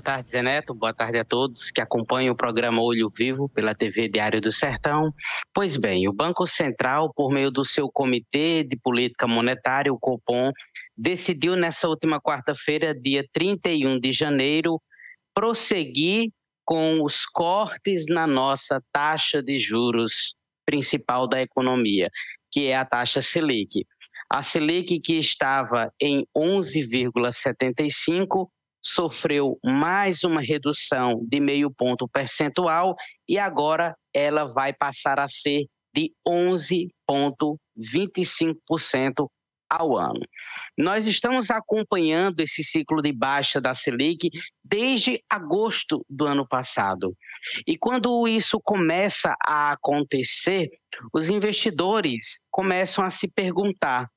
Boa tarde, Zé Neto. Boa tarde a todos que acompanham o programa Olho Vivo pela TV Diário do Sertão. Pois bem, o Banco Central, por meio do seu Comitê de Política Monetária, o COPOM, decidiu nessa última quarta-feira, dia 31 de janeiro, prosseguir com os cortes na nossa taxa de juros principal da economia, que é a taxa Selic. A Selic que estava em 11,75 sofreu mais uma redução de meio ponto percentual e agora ela vai passar a ser de 11,25% ao ano. Nós estamos acompanhando esse ciclo de baixa da Selic desde agosto do ano passado. E quando isso começa a acontecer, os investidores começam a se perguntar: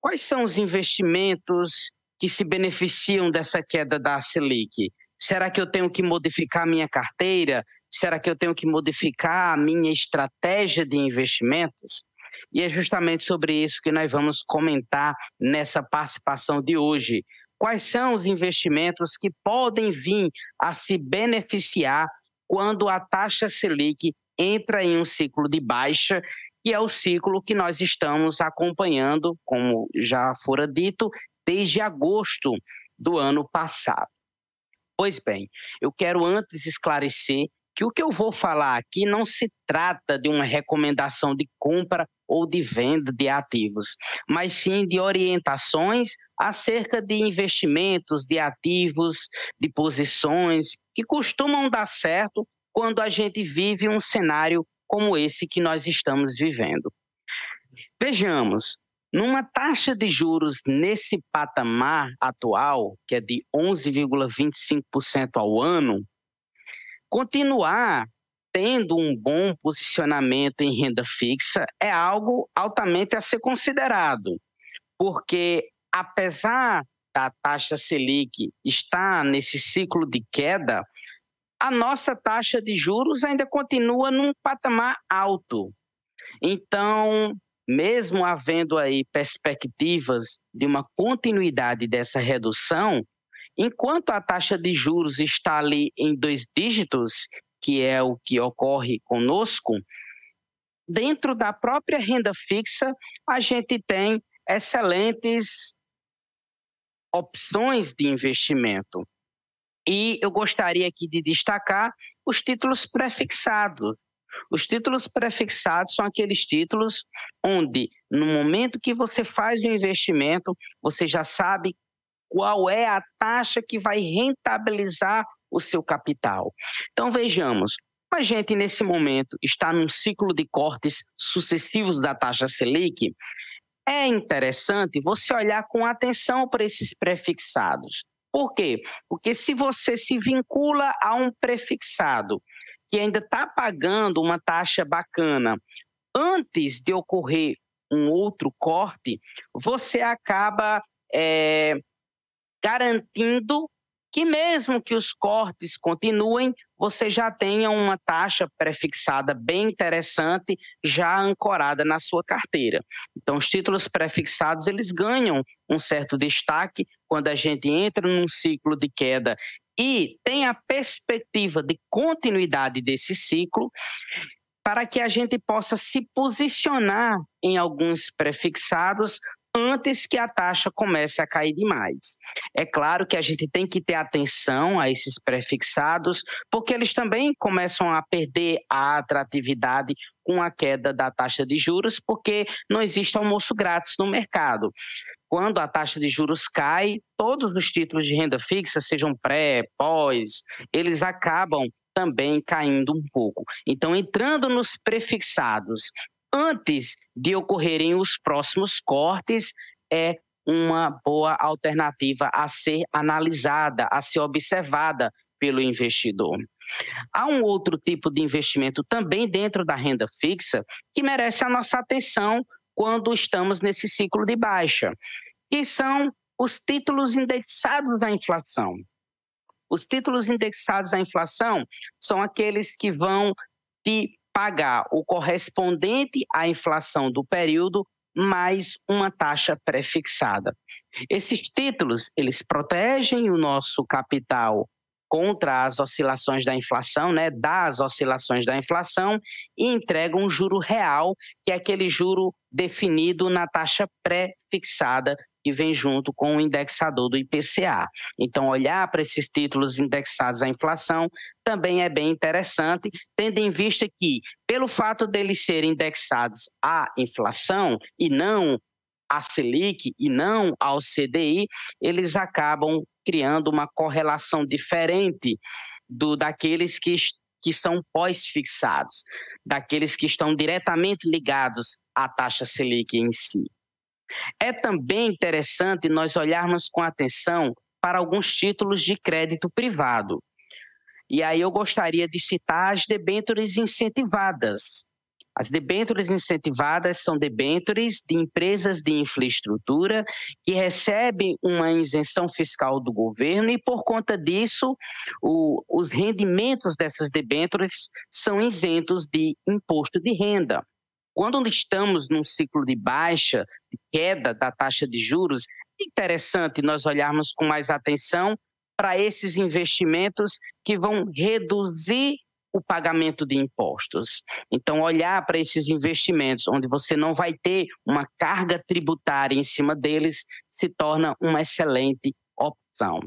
quais são os investimentos que se beneficiam dessa queda da Selic? Será que eu tenho que modificar minha carteira? Será que eu tenho que modificar a minha estratégia de investimentos? E é justamente sobre isso que nós vamos comentar nessa participação de hoje. Quais são os investimentos que podem vir a se beneficiar quando a taxa Selic entra em um ciclo de baixa, que é o ciclo que nós estamos acompanhando, como já fora dito, desde agosto do ano passado. Pois bem, eu quero antes esclarecer que o que eu vou falar aqui não se trata de uma recomendação de compra ou de venda de ativos, mas sim de orientações acerca de investimentos, de ativos, de posições que costumam dar certo quando a gente vive um cenário como esse que nós estamos vivendo. Vejamos, numa taxa de juros nesse patamar atual, que é de 11,25% ao ano, continuar tendo um bom posicionamento em renda fixa é algo altamente a ser considerado, porque apesar da taxa Selic estar nesse ciclo de queda, a nossa taxa de juros ainda continua num patamar alto. Então, mesmo havendo aí perspectivas de uma continuidade dessa redução, Enquanto a taxa de juros está ali em dois dígitos, que é o que ocorre conosco, dentro da própria renda fixa, a gente tem excelentes opções de investimento. E eu gostaria aqui de destacar os títulos prefixados. Os títulos prefixados são aqueles títulos onde, no momento que você faz o investimento, você já sabe qual é a taxa que vai rentabilizar o seu capital. Então vejamos, a gente nesse momento está num ciclo de cortes sucessivos da taxa Selic. É interessante você olhar com atenção para esses prefixados. Por quê? Porque se você se vincula a um prefixado que ainda está pagando uma taxa bacana antes de ocorrer um outro corte, você acaba é, garantindo que mesmo que os cortes continuem, você já tenha uma taxa prefixada bem interessante já ancorada na sua carteira. Então, os títulos prefixados eles ganham um certo destaque quando a gente entra num ciclo de queda e tem a perspectiva de continuidade desse ciclo, para que a gente possa se posicionar em alguns prefixados antes que a taxa comece a cair demais. É claro que a gente tem que ter atenção a esses prefixados, porque eles também começam a perder a atratividade com a queda da taxa de juros, porque não existe almoço grátis no mercado. Quando a taxa de juros cai, todos os títulos de renda fixa, sejam pré, pós, eles acabam também caindo um pouco. Então, entrando nos prefixados antes de ocorrerem os próximos cortes, é uma boa alternativa a ser analisada, a ser observada pelo investidor. Há um outro tipo de investimento também dentro da renda fixa que merece a nossa atenção quando estamos nesse ciclo de baixa, que são os títulos indexados à inflação. Os títulos indexados à inflação são aqueles que vão de pagar o correspondente à inflação do período mais uma taxa prefixada. Esses títulos, eles protegem o nosso capital contra as oscilações da inflação, né, das oscilações da inflação e entregam um juro real, que é aquele juro definido na taxa pré-fixada que vem junto com o indexador do IPCA. Então, olhar para esses títulos indexados à inflação também é bem interessante, tendo em vista que, pelo fato deles serem indexados à inflação e não à Selic e não ao CDI, eles acabam criando uma correlação diferente do daqueles que, que são pós-fixados, daqueles que estão diretamente ligados à taxa Selic em si. É também interessante nós olharmos com atenção para alguns títulos de crédito privado. E aí eu gostaria de citar as debêntures incentivadas. As debêntures incentivadas são debêntures de empresas de infraestrutura que recebem uma isenção fiscal do governo e, por conta disso, o, os rendimentos dessas debêntures são isentos de imposto de renda. Quando estamos num ciclo de baixa, de queda da taxa de juros, é interessante nós olharmos com mais atenção para esses investimentos que vão reduzir o pagamento de impostos. Então, olhar para esses investimentos, onde você não vai ter uma carga tributária em cima deles, se torna uma excelente opção.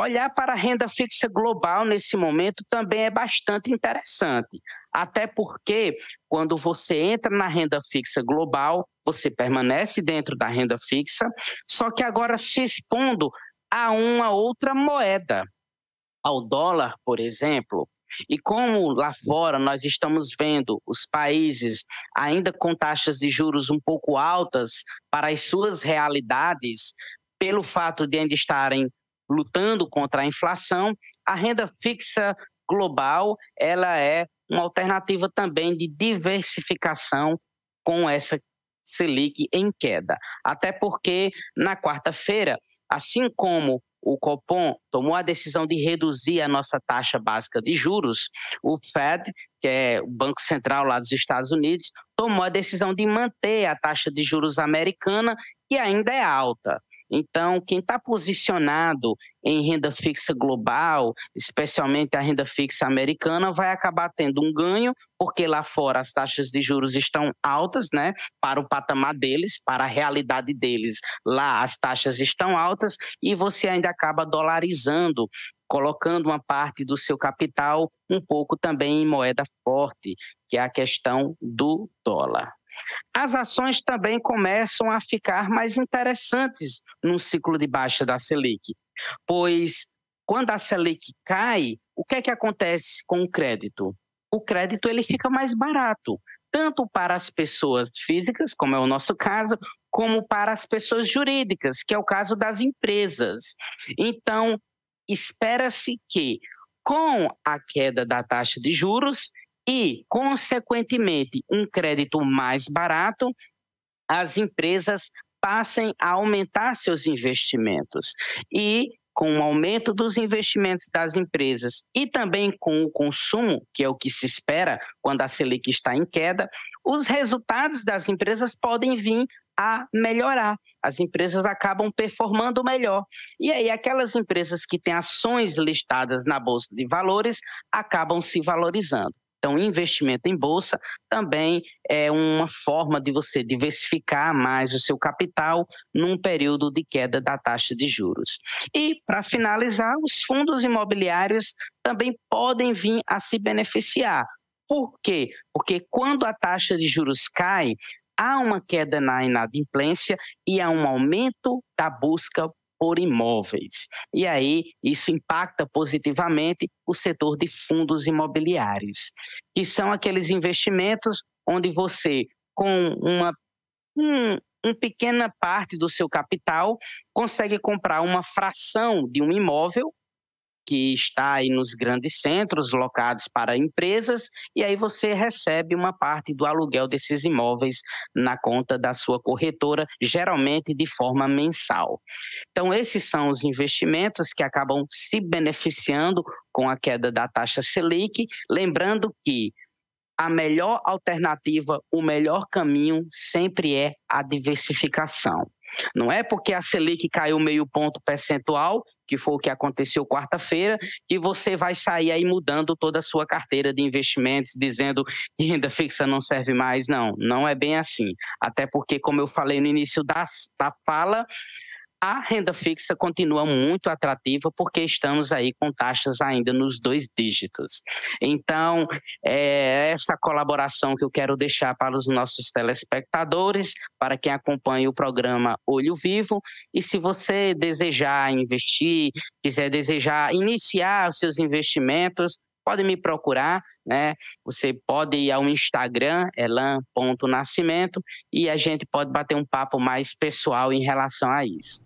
Olhar para a renda fixa global nesse momento também é bastante interessante. Até porque, quando você entra na renda fixa global, você permanece dentro da renda fixa, só que agora se expondo a uma outra moeda, ao dólar, por exemplo. E como lá fora nós estamos vendo os países ainda com taxas de juros um pouco altas para as suas realidades, pelo fato de ainda estarem lutando contra a inflação, a renda fixa global ela é uma alternativa também de diversificação com essa Selic em queda. Até porque na quarta-feira, assim como o Copom tomou a decisão de reduzir a nossa taxa básica de juros, o Fed, que é o Banco Central lá dos Estados Unidos, tomou a decisão de manter a taxa de juros americana, que ainda é alta. Então, quem está posicionado em renda fixa global, especialmente a renda fixa americana, vai acabar tendo um ganho, porque lá fora as taxas de juros estão altas, né, para o patamar deles, para a realidade deles. Lá as taxas estão altas e você ainda acaba dolarizando colocando uma parte do seu capital um pouco também em moeda forte, que é a questão do dólar. As ações também começam a ficar mais interessantes no ciclo de baixa da Selic, pois quando a Selic cai, o que é que acontece com o crédito? O crédito ele fica mais barato, tanto para as pessoas físicas, como é o nosso caso, como para as pessoas jurídicas, que é o caso das empresas. Então, espera-se que com a queda da taxa de juros, e, consequentemente, um crédito mais barato, as empresas passem a aumentar seus investimentos. E, com o aumento dos investimentos das empresas e também com o consumo, que é o que se espera quando a Selic está em queda, os resultados das empresas podem vir a melhorar. As empresas acabam performando melhor. E aí, aquelas empresas que têm ações listadas na Bolsa de Valores acabam se valorizando. Então, investimento em bolsa também é uma forma de você diversificar mais o seu capital num período de queda da taxa de juros. E, para finalizar, os fundos imobiliários também podem vir a se beneficiar. Por quê? Porque quando a taxa de juros cai, há uma queda na inadimplência e há um aumento da busca por imóveis. E aí isso impacta positivamente o setor de fundos imobiliários, que são aqueles investimentos onde você, com uma um, uma pequena parte do seu capital, consegue comprar uma fração de um imóvel que está aí nos grandes centros locados para empresas, e aí você recebe uma parte do aluguel desses imóveis na conta da sua corretora, geralmente de forma mensal. Então, esses são os investimentos que acabam se beneficiando com a queda da taxa Selic, lembrando que a melhor alternativa, o melhor caminho sempre é a diversificação. Não é porque a Selic caiu meio ponto percentual, que foi o que aconteceu quarta-feira, que você vai sair aí mudando toda a sua carteira de investimentos, dizendo que renda fixa não serve mais. Não, não é bem assim. Até porque, como eu falei no início da, da fala, a renda fixa continua muito atrativa porque estamos aí com taxas ainda nos dois dígitos. Então, é essa colaboração que eu quero deixar para os nossos telespectadores, para quem acompanha o programa Olho Vivo. E se você desejar investir, quiser desejar iniciar os seus investimentos, pode me procurar, né? Você pode ir ao Instagram, elan.nascimento, e a gente pode bater um papo mais pessoal em relação a isso.